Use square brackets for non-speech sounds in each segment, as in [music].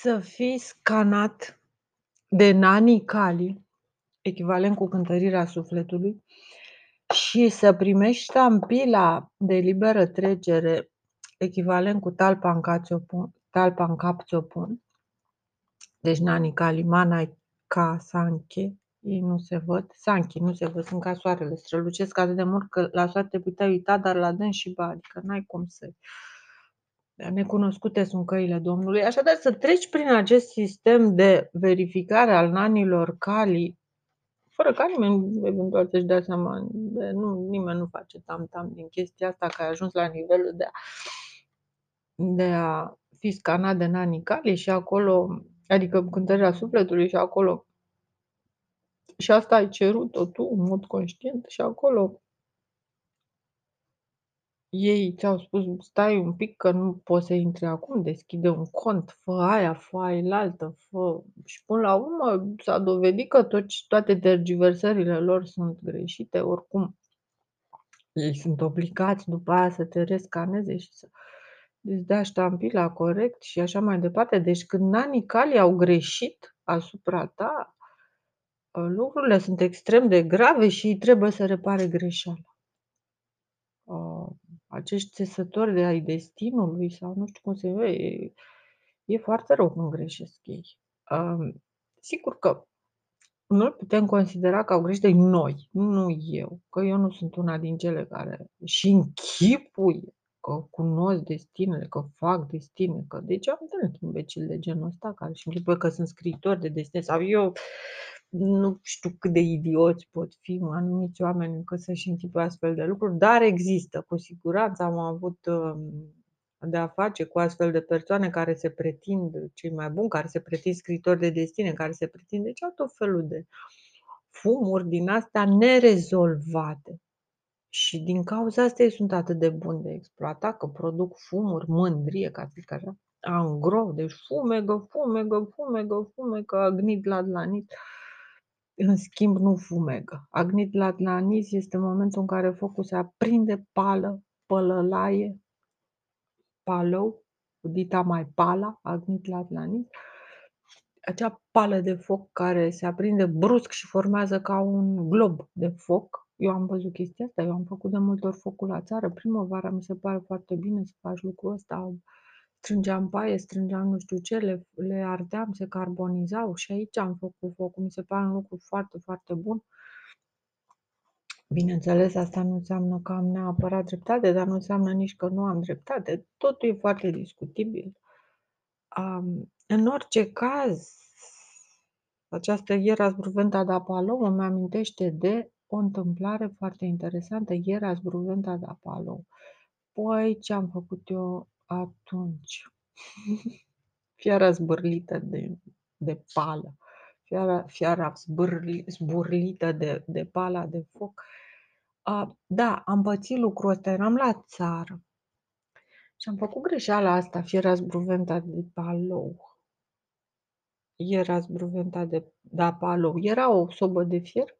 Să fii scanat de Nani Kali, echivalent cu cântărirea sufletului, și să primești ștampila de liberă trecere, echivalent cu talpa în, ți-o talpa în cap ți-o pun, deci Nani Kali, Manai Ka Sanche, ei nu se văd, Sanchi nu se văd, sunt ca soarele, strălucesc atât de mult că la soare te puteai uita, dar la dâns și ba, adică n-ai cum să Necunoscute sunt căile Domnului. Așadar, să treci prin acest sistem de verificare al nanilor cali, fără ca nimeni eventual să-și dea seama, de, nu, nimeni nu face tam-tam din chestia asta, că ai ajuns la nivelul de a, de a fi scanat de nanii cali și acolo, adică cântărea sufletului și acolo și asta ai cerut-o tu în mod conștient și acolo ei ți-au spus: "Stai un pic că nu poți să intri acum, deschide un cont, fă aia, fă ailaltă, fă" și până la urmă s-a dovedit că toți toate tergiversările lor sunt greșite, oricum ei sunt obligați după aia să te rescaneze și să îți dea ștampila corect și așa mai departe. Deci când nanii cali au greșit asupra ta, ă, lucrurile sunt extrem de grave și trebuie să repare greșeala. Ă, acești țesători de ai destinului sau nu știu cum se e, e foarte rău când greșesc ei. Um, sigur că noi putem considera că au greșit noi, nu eu, că eu nu sunt una din cele care și închipuie că cunosc destinele, că fac destine, că deci am întâlnit imbecil de genul ăsta care și închipuie că sunt scriitori de destine sau eu nu știu cât de idioți pot fi anumiți oameni încât să-și închipuie astfel de lucruri, dar există. Cu siguranță am avut um, de a face cu astfel de persoane care se pretind cei mai buni, care se pretind scritori de destine, care se pretind, deci au tot felul de fumuri din astea nerezolvate. Și din cauza asta ei sunt atât de buni de exploatat, că produc fumuri, mândrie, ca să zic așa, angro, deci fumegă, fumegă, fumegă, fumegă, agnit la dlanit. În schimb, nu fumegă. Agnit la dlanit este momentul în care focul se aprinde, pală, pălălaie, palău, dita mai pala, agnit la dlanit. Acea pală de foc care se aprinde brusc și formează ca un glob de foc, eu am văzut chestia asta, eu am făcut de multe ori focul la țară. Primăvara mi se pare foarte bine să faci lucrul ăsta. Strângeam paie, strângeam nu știu ce, le, le ardeam, se carbonizau și aici am făcut focul. Mi se pare un lucru foarte, foarte bun. Bineînțeles, asta nu înseamnă că am neapărat dreptate, dar nu înseamnă nici că nu am dreptate. Totul e foarte discutibil. Um, în orice caz, această Ieras Bruventa da Palou îmi amintește de o întâmplare foarte interesantă. Ieri ați bruventa de Apollo. Păi, ce am făcut eu atunci? [laughs] Fiara zbârlită de, de pală. Fiara, fiara zbârli, zburlită de, de pala de foc. A, da, am pățit lucrul ăsta. Eram la țară. Și am făcut greșeala asta, fiera zbruventa de palou. Era zbruventa de, de palou. Era o sobă de fier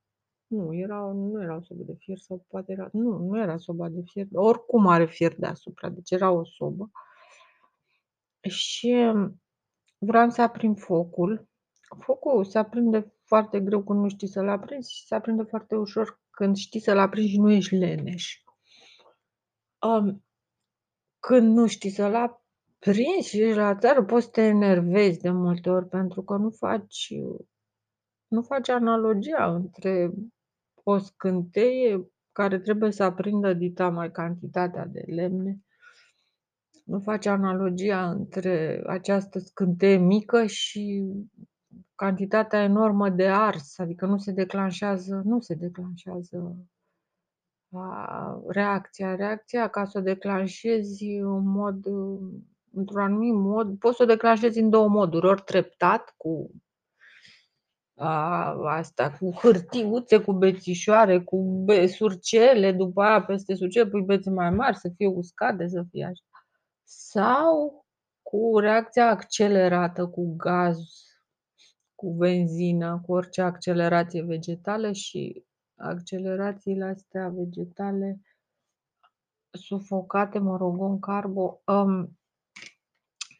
nu, era, nu era o sobă de fier sau poate era, nu, nu era soba de fier, oricum are fier deasupra, deci era o sobă. Și vreau să aprind focul. Focul se aprinde foarte greu când nu știi să-l aprinzi și se aprinde foarte ușor când știi să-l aprinzi și nu ești leneș. Um, când nu știi să-l aprinzi și ești la țară, poți să te enervezi de multe ori pentru că nu faci nu faci analogia între o scânteie care trebuie să aprindă dita mai cantitatea de lemne. Nu face analogia între această scânteie mică și cantitatea enormă de ars, adică nu se declanșează, nu se declanșează reacția. Reacția, ca să o declanșezi în mod, într-un anumit mod, poți să o declanșezi în două moduri, ori treptat, cu a, asta, cu hârtiuțe, cu bețișoare, cu be- surcele, după aia peste surcele pui bețe mai mari, să fie uscate, să fie așa. Sau cu reacția accelerată, cu gaz, cu benzină, cu orice accelerație vegetală și accelerațiile astea vegetale sufocate, mă rog, în carbo, um,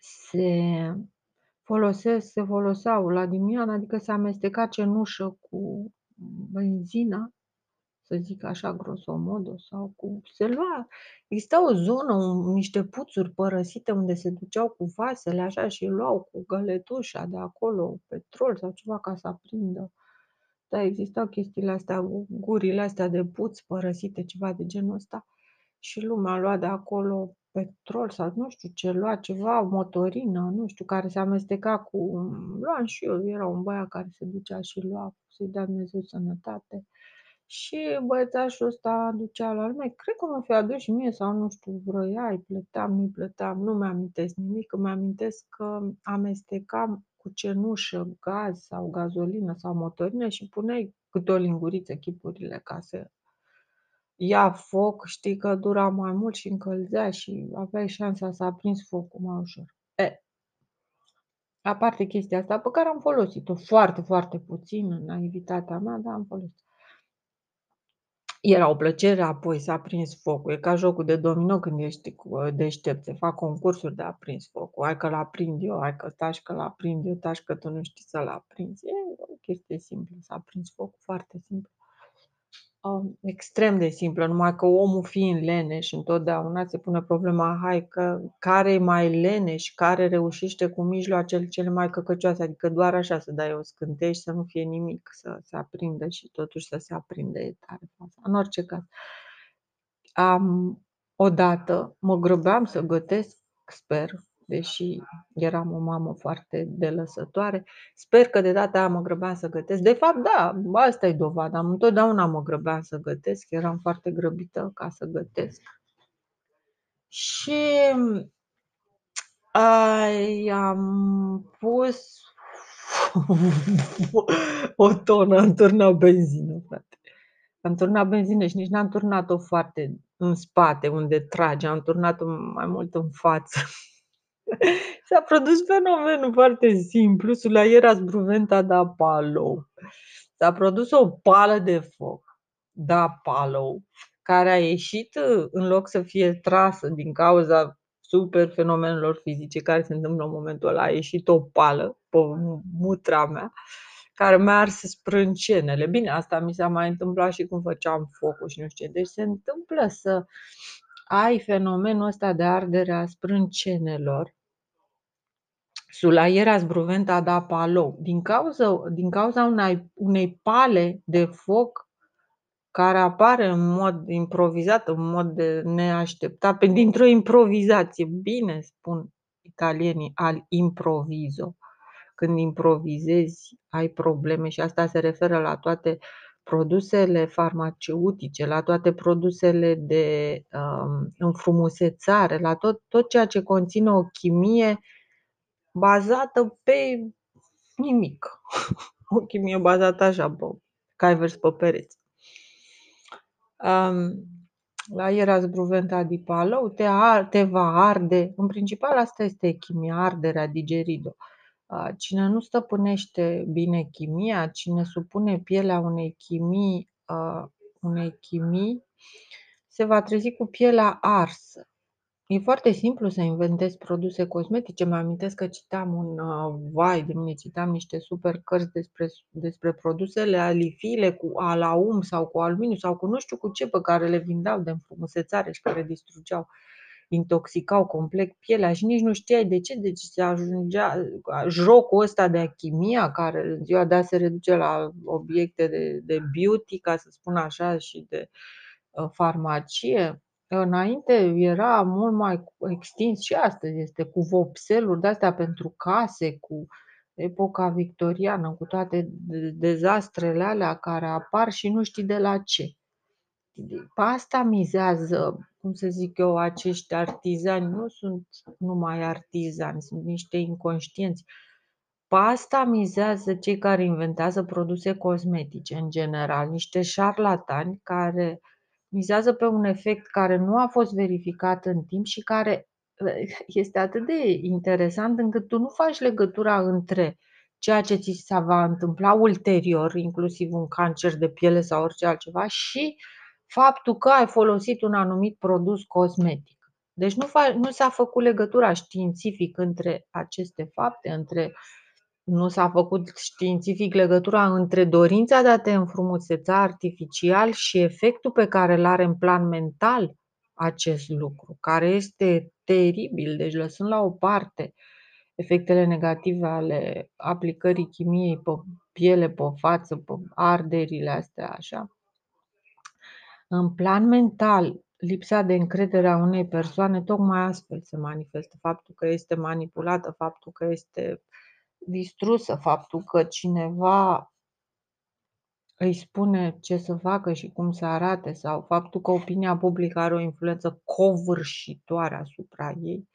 se folosesc se foloseau la Dimian, adică se amesteca cenușă cu benzină, să zic așa grosomodo, sau cu se lua exista o zonă, un niște puțuri părăsite unde se duceau cu vasele așa și luau cu găletușa de acolo petrol sau ceva ca să aprindă. Da, existau chestiile astea, gurile astea de puț părăsite, ceva de genul ăsta și lumea lua de acolo petrol sau nu știu ce lua, ceva, motorină, nu știu, care se amesteca cu luam și eu, era un băiat care se ducea și lua, să-i dea Dumnezeu sănătate. Și băiețașul ăsta ducea la lume, cred că mă fi adus și mie sau nu știu, vroia, îi plăteam, nu-i plăteam, nu mi-amintesc nimic, îmi amintesc că amestecam cu cenușă gaz sau gazolină sau motorină și puneai câte o linguriță chipurile ca să ia foc, știi că dura mai mult și încălzea și aveai șansa să aprinzi focul mai ușor. E, aparte chestia asta pe care am folosit-o foarte, foarte puțin în naivitatea mea, dar am folosit. Era o plăcere apoi să aprinzi focul. E ca jocul de domino când ești cu deștept, se fac concursuri de aprins focul. Hai că l-aprind eu, hai că taci că l-aprind eu, taci că tu nu știi să-l aprinzi. E o chestie simplă, să aprinzi focul, foarte simplu. Um, extrem de simplă, numai că omul fiind leneș întotdeauna se pune problema, hai că care e mai leneș, care reușește cu mijloacele cele mai căcăcioase, adică doar așa să dai o scânteie și să nu fie nimic, să se aprindă și totuși să se aprinde e tare faza. În orice caz. Um, odată mă grăbeam să gătesc, sper, deși eram o mamă foarte delăsătoare. Sper că de data aia mă grăbeam să gătesc. De fapt, da, asta e dovada. Întotdeauna mă grăbeam să gătesc. Eram foarte grăbită ca să gătesc. Și ai, am pus [laughs] o tonă, am turnat benzină, frate. Am turnat benzină și nici n-am turnat-o foarte în spate, unde trage, am turnat-o mai mult în față. [laughs] S-a produs fenomenul foarte simplu, sulla era sbruventa da palo. S-a produs o pală de foc, da palo, care a ieșit în loc să fie trasă din cauza super fenomenelor fizice care se întâmplă în momentul ăla, a ieșit o pală pe mutra mea care mi-a ars sprâncenele. Bine, asta mi s-a mai întâmplat și cum făceam focul și nu știu ce. Deci se întâmplă să ai fenomenul ăsta de ardere a sprâncenelor Sulaiera sbruventa da palou. Din cauza, din cauza unei, unei pale de foc care apare în mod improvizat, în mod de neașteptat, dintr-o improvizație. Bine spun italienii al improvizo. Când improvizezi, ai probleme și asta se referă la toate produsele farmaceutice, la toate produsele de um, înfrumusețare, la tot, tot ceea ce conține o chimie bazată pe nimic. [laughs] O chimie bazată așa, pe caivers pe pereți. Um, la Ieras Bruventa di Palau te, ar, te va arde. În principal asta este chimia, arderea, digerido. Cine nu stăpânește bine chimia, cine supune pielea unei chimii, uh, unei chimii, se va trezi cu pielea arsă. E foarte simplu să inventezi produse cosmetice. Mă amintesc că citam un uh, vai de mine, citam niște super cărți despre, despre produsele alifile cu alaum sau cu aluminiu sau cu nu știu cu ce pe care le vindeau de înfrumusețare și care distrugeau, intoxicau complet pielea și nici nu știai de ce. Deci se ajungea jocul ăsta de chimia care în ziua de azi se reduce la obiecte de, de beauty, ca să spun așa, și de uh, farmacie Înainte era mult mai extins și astăzi este cu vopseluri de-astea pentru case, cu epoca victoriană, cu toate dezastrele alea care apar și nu știi de la ce. Pe asta mizează, cum să zic eu, acești artizani. Nu sunt numai artizani, sunt niște inconștienți. Pe asta mizează cei care inventează produse cosmetice în general, niște șarlatani care mizează pe un efect care nu a fost verificat în timp și care eh, este atât de interesant încât tu nu faci legătura între ceea ce ți se va întâmpla ulterior, inclusiv un cancer de piele sau orice altceva, și faptul că ai folosit un anumit produs cosmetic. Deci nu, fa- nu s-a făcut legătura științific între aceste fapte, între nu s-a făcut științific legătura între dorința de a te înfrumuseța artificial și efectul pe care îl are în plan mental acest lucru, care este teribil, deci lăsând la o parte efectele negative ale aplicării chimiei pe piele, pe față, pe arderile astea, așa. În plan mental, lipsa de încredere a unei persoane tocmai astfel se manifestă. Faptul că este manipulată, faptul că este distrusă, faptul că cineva îi spune ce să facă și cum să arate sau faptul că opinia publică are o influență covârșitoare asupra ei,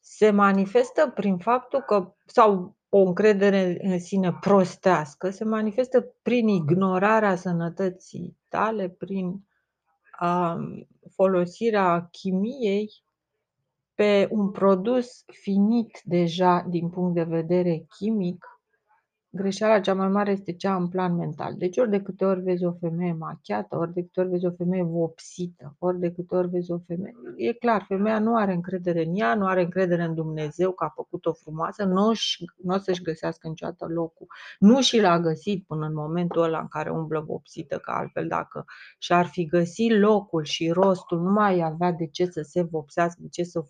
se manifestă prin faptul că, sau o încredere în sine prostească, se manifestă prin ignorarea sănătății tale, prin um, folosirea chimiei pe un produs finit deja din punct de vedere chimic, greșeala cea mai mare este cea în plan mental. Deci ori de câte ori vezi o femeie machiată, ori de câte ori vezi o femeie vopsită, ori de câte ori vezi o femeie... E clar, femeia nu are încredere în ea, nu are încredere în Dumnezeu că a făcut-o frumoasă, nu, nu o să-și găsească niciodată locul. Nu și l-a găsit până în momentul ăla în care umblă vopsită, că altfel dacă și-ar fi găsit locul și rostul, nu mai avea de ce să se vopsească, de ce să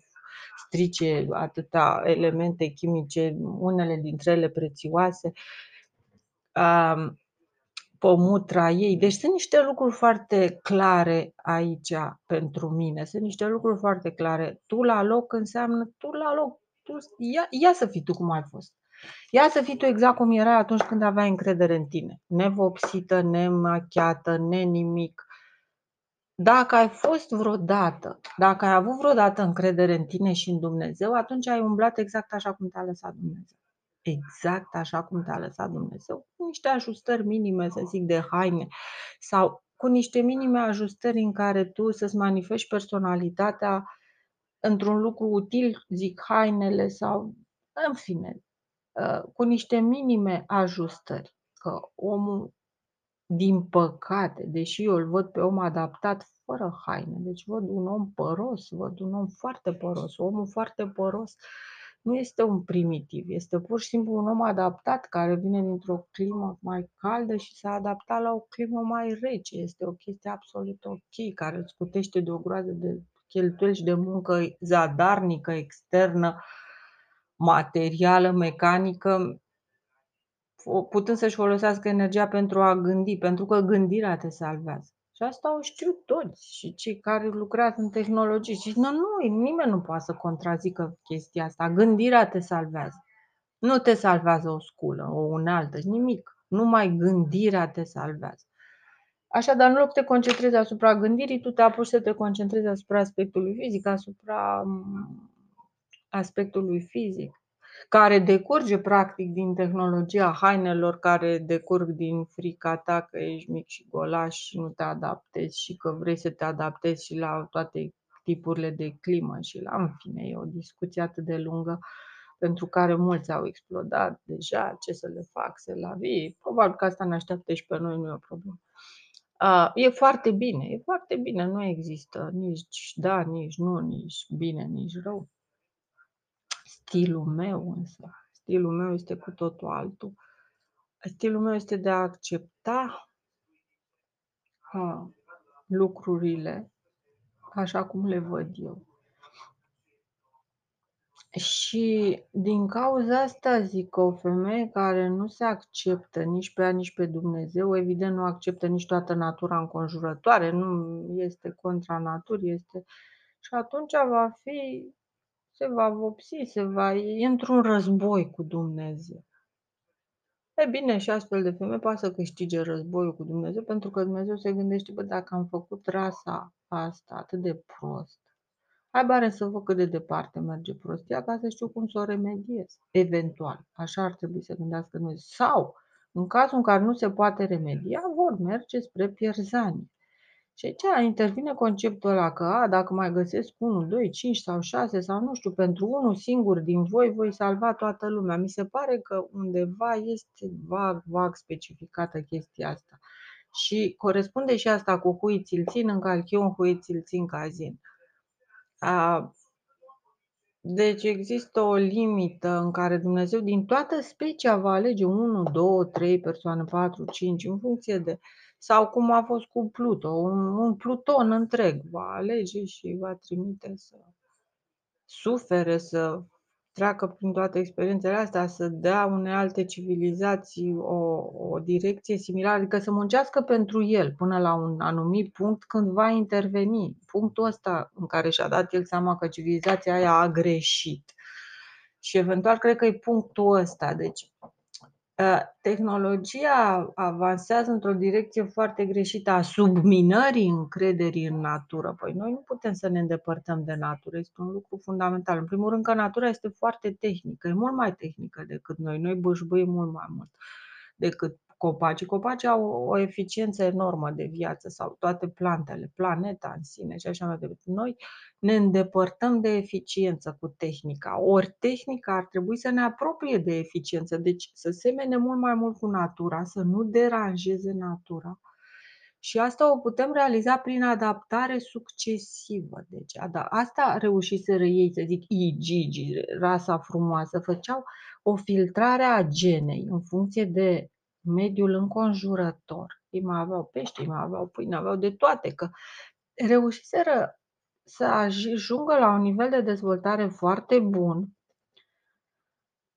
strice atâtea elemente chimice, unele dintre ele prețioase, pomutra ei. Deci sunt niște lucruri foarte clare aici pentru mine. Sunt niște lucruri foarte clare. Tu la loc înseamnă tu la loc. Tu, ia, ia să fii tu cum ai fost. Ia să fii tu exact cum erai atunci când aveai încredere în tine. Nevopsită, nemachiată, nenimic. Dacă ai fost vreodată, dacă ai avut vreodată încredere în tine și în Dumnezeu, atunci ai umblat exact așa cum te-a lăsat Dumnezeu. Exact așa cum te-a lăsat Dumnezeu, cu niște ajustări minime, să zic, de haine sau cu niște minime ajustări în care tu să-ți manifesti personalitatea într-un lucru util, zic hainele sau, în fine, ă, cu niște minime ajustări. Că omul din păcate, deși eu îl văd pe om adaptat fără haine, deci văd un om păros, văd un om foarte păros, omul foarte păros nu este un primitiv, este pur și simplu un om adaptat care vine dintr-o climă mai caldă și s-a adaptat la o climă mai rece. Este o chestie absolut ok, care îți scutește de o groază de cheltuieli și de muncă zadarnică, externă, materială, mecanică, putând să-și folosească energia pentru a gândi, pentru că gândirea te salvează. Și asta o știu toți și cei care lucrează în tehnologie. Și nu, nu, nimeni nu poate să contrazică chestia asta. Gândirea te salvează. Nu te salvează o sculă, o unealtă, nimic. Numai gândirea te salvează. Așadar, în loc să te concentrezi asupra gândirii, tu te apuci să te concentrezi asupra aspectului fizic, asupra mm, aspectului fizic care decurge practic din tehnologia hainelor, care decurg din frica ta că ești mic și golaș și nu te adaptezi și că vrei să te adaptezi și la toate tipurile de climă și la, în fine, e o discuție atât de lungă pentru care mulți au explodat deja, ce să le fac, să la vii. Probabil că asta ne așteaptă și pe noi, nu e o problemă. E foarte bine, e foarte bine, nu există nici da, nici nu, nici bine, nici rău. Stilul meu însă, stilul meu este cu totul altul. Stilul meu este de a accepta ha, lucrurile așa cum le văd eu. Și din cauza asta zic că o femeie care nu se acceptă nici pe ea, nici pe Dumnezeu, evident nu acceptă nici toată natura înconjurătoare, nu este contra naturii, este... Și atunci va fi se va vopsi, se va e într-un război cu Dumnezeu. E bine, și astfel de femei poate să câștige războiul cu Dumnezeu, pentru că Dumnezeu se gândește, bă, dacă am făcut rasa asta atât de prost, hai bare să văd cât de departe merge prostia ca să știu cum să o remediez. Eventual, așa ar trebui să gândească Dumnezeu. Sau, în cazul în care nu se poate remedia, vor merge spre pierzanie. Și aici intervine conceptul ăla că, a, dacă mai găsesc 1, 2, 5 sau 6 sau nu știu, pentru unul singur din voi voi salva toată lumea. Mi se pare că undeva este vag, vag specificată chestia asta. Și corespunde și asta cu hui ți țin în calchion, hui ți țin cazin. A deci există o limită în care Dumnezeu din toată specia va alege 1, 2, 3 persoane, 4, 5, în funcție de sau cum a fost cu Pluto, un un pluton întreg va alege și va trimite să sufere, să treacă prin toate experiențele astea, să dea unei alte civilizații o o direcție similară, adică să muncească pentru el până la un anumit punct când va interveni. Punctul ăsta în care și-a dat el seama că civilizația aia a greșit. Și eventual cred că e punctul ăsta. Deci Ă, tehnologia avansează într-o direcție foarte greșită a subminării încrederii în natură. Păi noi nu putem să ne îndepărtăm de natură, este un lucru fundamental. În primul rând că natura este foarte tehnică, e mult mai tehnică decât noi. Noi bâșbâim mult mai mult decât copacii. Copacii au o eficiență enormă de viață sau toate plantele, planeta în sine și așa mai departe. Noi ne îndepărtăm de eficiență cu tehnica. Ori tehnica ar trebui să ne apropie de eficiență, deci să semene mult mai mult cu natura, să nu deranjeze natura. Și asta o putem realiza prin adaptare succesivă. Deci asta reușiseră ei, să zic, Igigi, rasa frumoasă, făceau o filtrare a genei în funcție de mediul înconjurător. Ei mai aveau pește, ei mai aveau pâine, aveau de toate, că reușiseră să ajungă la un nivel de dezvoltare foarte bun,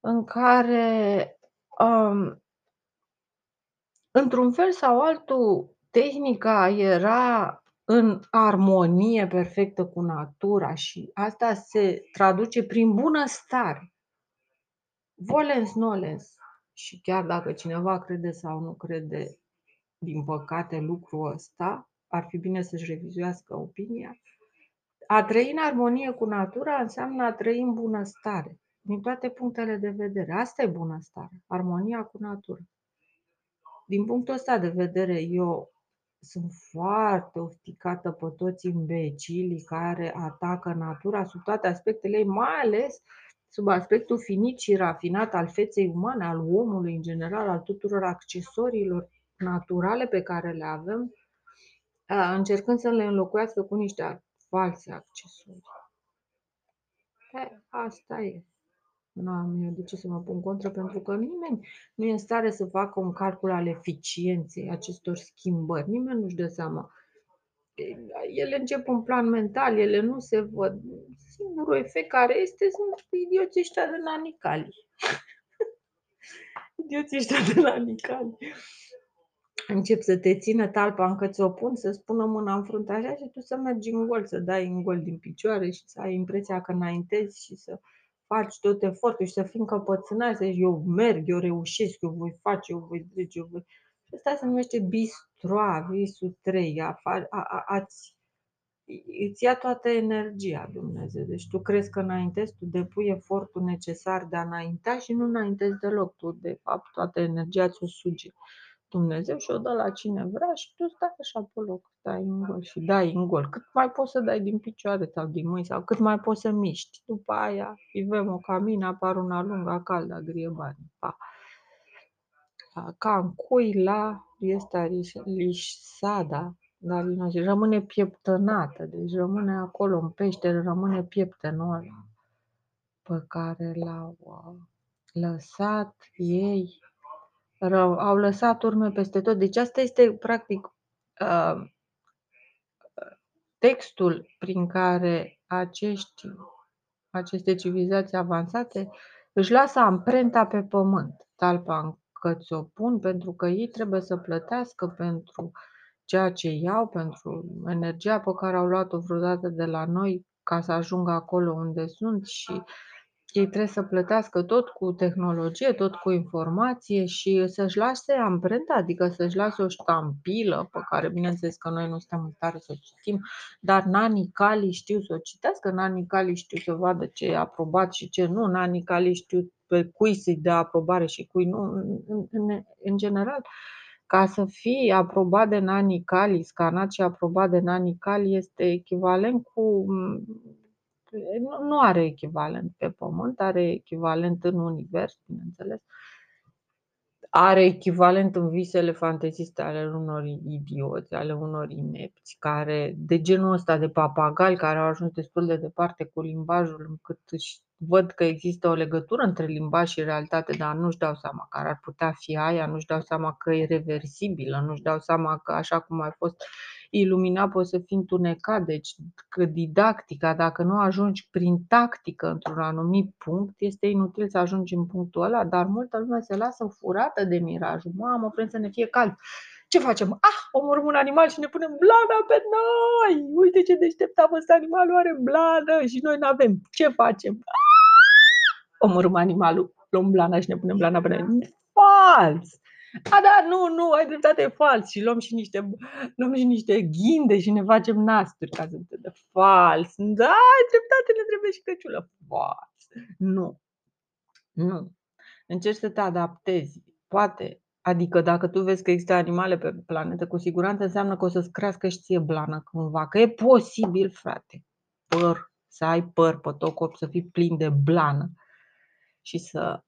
în care, um, într-un fel sau altul, tehnica era în armonie perfectă cu natura și asta se traduce prin bunăstare. Volens nolens. Și chiar dacă cineva crede sau nu crede, din păcate, lucrul ăsta, ar fi bine să-și revizuiască opinia. A trăi în armonie cu natura înseamnă a trăi în bunăstare, din toate punctele de vedere. Asta e bunăstare, armonia cu natura. Din punctul ăsta de vedere, eu sunt foarte ofticată pe toți imbecilii care atacă natura sub toate aspectele ei, mai ales sub aspectul finit și rafinat al feței umane, al omului în general, al tuturor accesoriilor naturale pe care le avem, încercând să le înlocuiască cu niște false accesorii. E, asta e. Nu am eu de ce să mă pun contra, pentru că nimeni nu e în stare să facă un calcul al eficienței acestor schimbări. Nimeni nu-și dă seama. Ele încep în plan mental, ele nu se văd. Singurul efect care este sunt idioții ăștia de la Nicali. [laughs] idioții ăștia de la Nicali încep să te țină talpa încă ți-o pun, să spună mâna în frunte așa și tu să mergi în gol, să dai în gol din picioare și să ai impresia că înaintezi și să faci tot efortul și să fii încăpățânat, să zici, eu merg, eu reușesc, eu voi face, eu voi trece, eu voi... Și asta se numește bistroa, visul 3, a, a, a, a-ți îți ia toată energia Dumnezeu. Deci tu crezi că înaintezi, tu depui efortul necesar de a înainta și nu înaintezi deloc. Tu, de fapt, toată energia ți-o suge. Dumnezeu și o dă la cine vrea și tu stai așa pe loc, stai în gol și dai în gol. Cât mai poți să dai din picioare sau din mâini sau cât mai poți să miști. După aia, vivem o camină, apar una lungă, caldă, grie bani. Pa. Ca în cui la este lișsada, dar rămâne pieptănată, deci rămâne acolo în pește, rămâne pieptenul ăla pe care l-au uh, lăsat ei rău, au lăsat urme peste tot. Deci asta este practic uh, textul prin care acești, aceste civilizații avansate își lasă amprenta pe pământ, talpa că ți-o pun, pentru că ei trebuie să plătească pentru ceea ce iau, pentru energia pe care au luat-o vreodată de la noi ca să ajungă acolo unde sunt și ei trebuie să plătească tot cu tehnologie, tot cu informație și să-și lase amprenta, adică să-și lase o ștampilă pe care bineînțeles că noi nu suntem în stare să o citim, dar nanii cali știu să o citească, nanii cali știu să vadă ce e aprobat și ce nu, nanii cali știu pe cui să-i dea aprobare și cui nu. În, în, în general, ca să fii aprobat de nanii cali, scanat și aprobat de nanii cali este echivalent cu nu are echivalent pe Pământ, are echivalent în univers, bineînțeles. Are echivalent în visele fanteziste ale unor idioți, ale unor inepți, care, de genul ăsta de papagali, care au ajuns destul de departe cu limbajul, încât își văd că există o legătură între limbaj și realitate, dar nu-și dau seama care ar putea fi aia, nu-și dau seama că e reversibilă, nu-și dau seama că așa cum ai fost iluminat poți să fii întunecat, deci că didactica, dacă nu ajungi prin tactică într-un anumit punct, este inutil să ajungi în punctul ăla, dar multă lume se lasă furată de mirajul. Mamă, vrem să ne fie cald. Ce facem? Ah, omorâm un animal și ne punem blana pe noi! Uite ce deștept a fost animalul, are blană și noi nu avem. Ce facem? Ah! Omorâm animalul, luăm blana și ne punem blana pe noi. Fals! A, da, nu, nu, ai dreptate, e fals. Și luăm și niște, luăm și niște ghinde și ne facem nasturi ca să te dă fals. Da, ai dreptate, ne trebuie și căciulă. Fals. Nu. Nu. Încerci să te adaptezi. Poate. Adică dacă tu vezi că există animale pe planetă, cu siguranță înseamnă că o să-ți crească și ție blană cândva. Că e posibil, frate. Păr, să ai păr pe tot corp, să fii plin de blană și să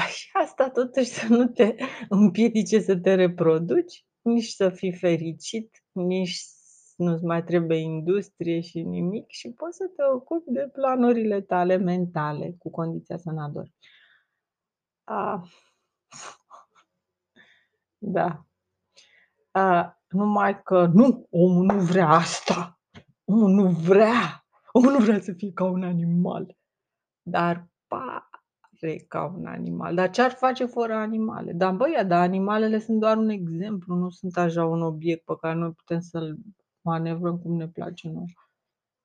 și asta totuși să nu te împiedice să te reproduci, nici să fii fericit, nici nu-ți mai trebuie industrie și nimic și poți să te ocupi de planurile tale mentale, cu condiția să n-adori. A, da. A, numai că nu, omul nu vrea asta. Omul nu vrea. Omul nu vrea să fie ca un animal. Dar, pa, ca un animal. Dar ce ar face fără animale? Dar băi, dar animalele sunt doar un exemplu, nu sunt așa un obiect pe care noi putem să-l manevrăm cum ne place noi.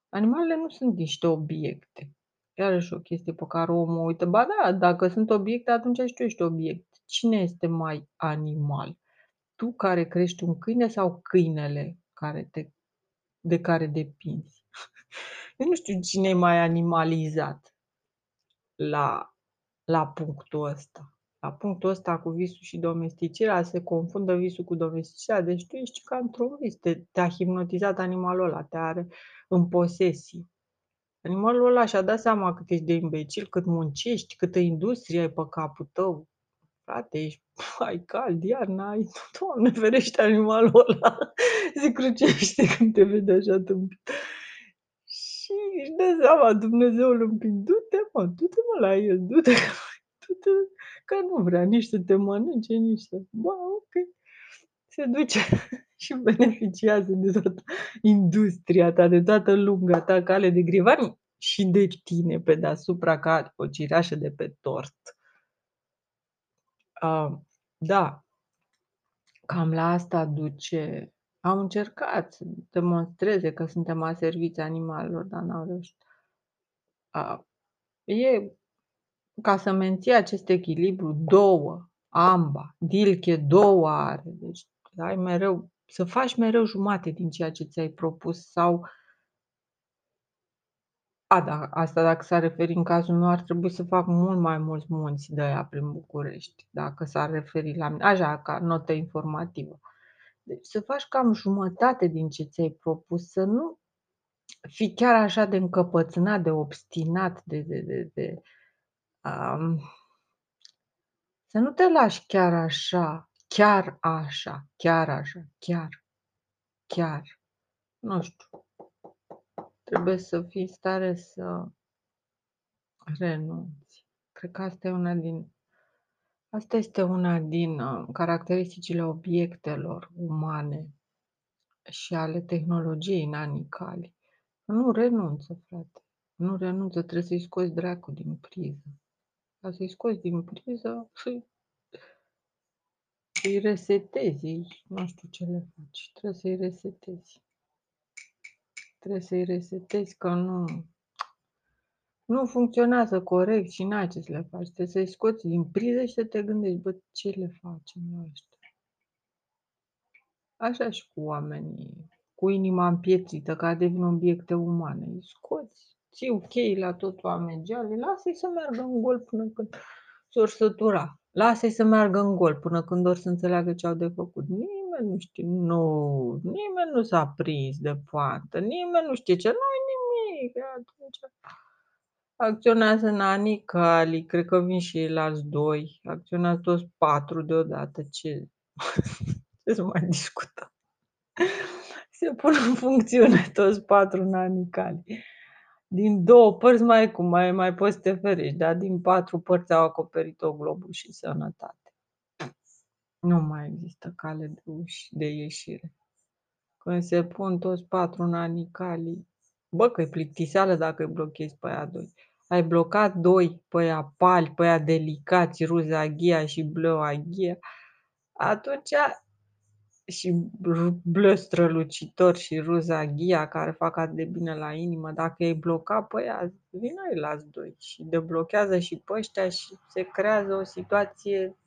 Animalele nu sunt niște obiecte. Iarăși o chestie pe care omul uită. Ba da, dacă sunt obiecte, atunci și tu ești obiect. Cine este mai animal? Tu care crești un câine sau câinele care te, de care depinzi? [laughs] Eu nu știu cine e mai animalizat la la punctul ăsta. La punctul ăsta cu visul și domesticirea se confundă visul cu domesticirea, deci tu ești ca într-un vis, te, te-a hipnotizat animalul ăla, te are în posesie. Animalul ăla și-a dat seama cât ești de imbecil, cât muncești, câtă industrie ai pe capul tău. Frate, ești, [laughs] ai cald, iarna, ai, [laughs] doamne ferește animalul ăla, [laughs] se crucește când te vede așa tâmpit. Și își dă seama Dumnezeul împing, du-te mă, du-te mă la el, du-te, [laughs] du-te, că nu vrea nici să te mănânce, nici să... Bă, ok. Se duce [laughs] și beneficiază de toată industria ta, de toată lunga ta cale de grivani și de tine pe deasupra ca o cireașă de pe tort. Uh, da, cam la asta duce au încercat să demonstreze că suntem aserviți animalelor, dar n-au reușit. A, e ca să menții acest echilibru, două, amba, dilche două are. Deci ai mereu, să faci mereu jumate din ceea ce ți-ai propus sau a, da, asta dacă s-ar referi în cazul meu, ar trebui să fac mult mai mulți munți de aia prin București, dacă s-ar referi la mine, așa, ca notă informativă. Deci să faci cam jumătate din ce ți-ai propus, să nu fii chiar așa de încăpățânat, de obstinat, de, de, de, de um, să nu te lași chiar așa, chiar așa, chiar așa, chiar, chiar. Nu știu. Trebuie să fii în stare să renunți. Cred că asta e una din Asta este una din uh, caracteristicile obiectelor umane și ale tehnologiei în anii cali. Nu renunță, frate. Nu renunță, trebuie să-i scoți dracu din priză. Ca să-i scoți din priză și îi resetezi, nu știu ce le faci. Trebuie să-i resetezi. Trebuie să-i resetezi că nu, nu funcționează corect și n-ai ce să le faci. Trebuie să-i scoți din priză și să te gândești, bă, ce le facem noi ăștia? Așa și cu oamenii, cu inima împietrită, care devin obiecte umane. Îi scoți, ții ok la tot oamenii, lasă-i să meargă în gol până când s-or sătura. Lasă-i să meargă în gol până când or să înțeleagă ce au de făcut. Nimeni nu știe, nu, nimeni nu s-a prins de poantă, nimeni nu știe ce, nu nimic, atunci Acționează Nani, Cali, cred că vin și ceilalți 2, acționează toți 4 deodată, ce [laughs] ce să mai discutăm? Se pun în funcțiune toți 4 Nani, Cali. Din 2 părți mai cum, mai mai poți să te ferești, dar din 4 părți au acoperit-o globul și sănătate. Nu mai există cale de uși de ieșire. Când se pun toți 4 Nani, Cali, bă, că-i plictiseală dacă îi blochezi pe aia 2. Ai blocat 2 pe aia pali, pe aia delicați, Ruza Ghia și Bleu Aghia, atunci și r Bleu strălucitor și Ruza Ghia care fac atât de bine la inimă, dacă i-ai bloca pe ăia, vino ceilalți 2 și deblochează și pe ăștia și se creează o situație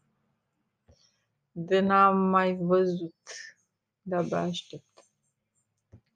de n-am mai văzut. De-abia aștept.